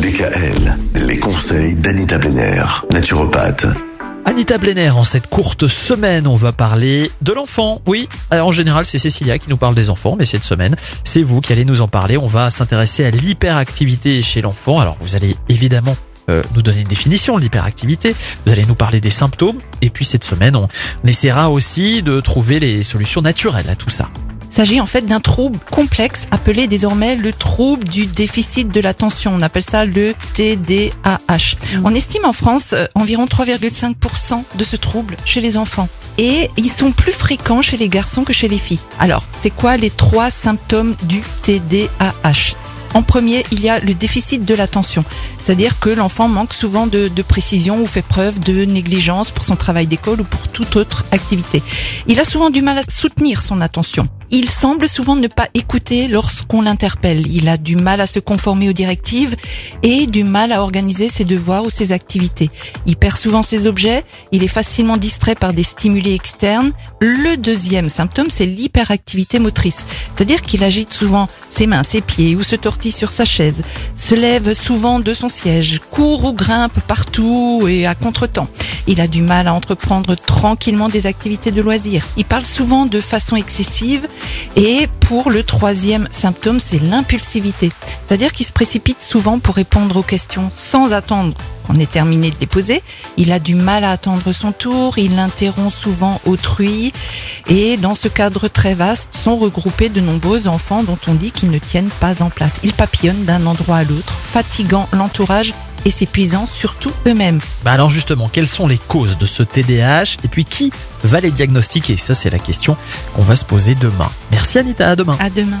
DKL, les conseils d'Anita Benner, naturopathe. Anita Blenner, en cette courte semaine, on va parler de l'enfant. Oui, alors, en général, c'est Cécilia qui nous parle des enfants, mais cette semaine, c'est vous qui allez nous en parler. On va s'intéresser à l'hyperactivité chez l'enfant. Alors, vous allez évidemment euh, nous donner une définition de l'hyperactivité. Vous allez nous parler des symptômes. Et puis, cette semaine, on essaiera aussi de trouver les solutions naturelles à tout ça. Il s'agit en fait d'un trouble complexe appelé désormais le trouble du déficit de l'attention. On appelle ça le TDAH. On estime en France euh, environ 3,5% de ce trouble chez les enfants. Et ils sont plus fréquents chez les garçons que chez les filles. Alors, c'est quoi les trois symptômes du TDAH en premier, il y a le déficit de l'attention, c'est-à-dire que l'enfant manque souvent de, précision ou fait preuve de négligence pour son travail d'école ou pour toute autre activité. Il a souvent du mal à soutenir son attention. Il semble souvent ne pas écouter lorsqu'on l'interpelle. Il a du mal à se conformer aux directives et du mal à organiser ses devoirs ou ses activités. Il perd souvent ses objets. Il est facilement distrait par des stimuli externes. Le deuxième symptôme, c'est l'hyperactivité motrice. C'est-à-dire qu'il agite souvent ses mains, ses pieds ou se tortille sur sa chaise, se lève souvent de son siège, court ou grimpe partout et à contretemps. Il a du mal à entreprendre tranquillement des activités de loisirs. Il parle souvent de façon excessive. Et pour le troisième symptôme, c'est l'impulsivité. C'est-à-dire qu'il se précipite souvent pour répondre aux questions sans attendre qu'on ait terminé de les poser. Il a du mal à attendre son tour, il interrompt souvent autrui. Et dans ce cadre très vaste, sont regroupés de nombreux enfants dont on dit qu'ils ne tiennent pas en place. Ils papillonnent d'un endroit à l'autre, fatiguant l'entourage et s'épuisant surtout eux-mêmes. Bah alors justement, quelles sont les causes de ce TDAH et puis qui va les diagnostiquer? Ça c'est la question qu'on va se poser demain. Merci Anita, à demain. À demain.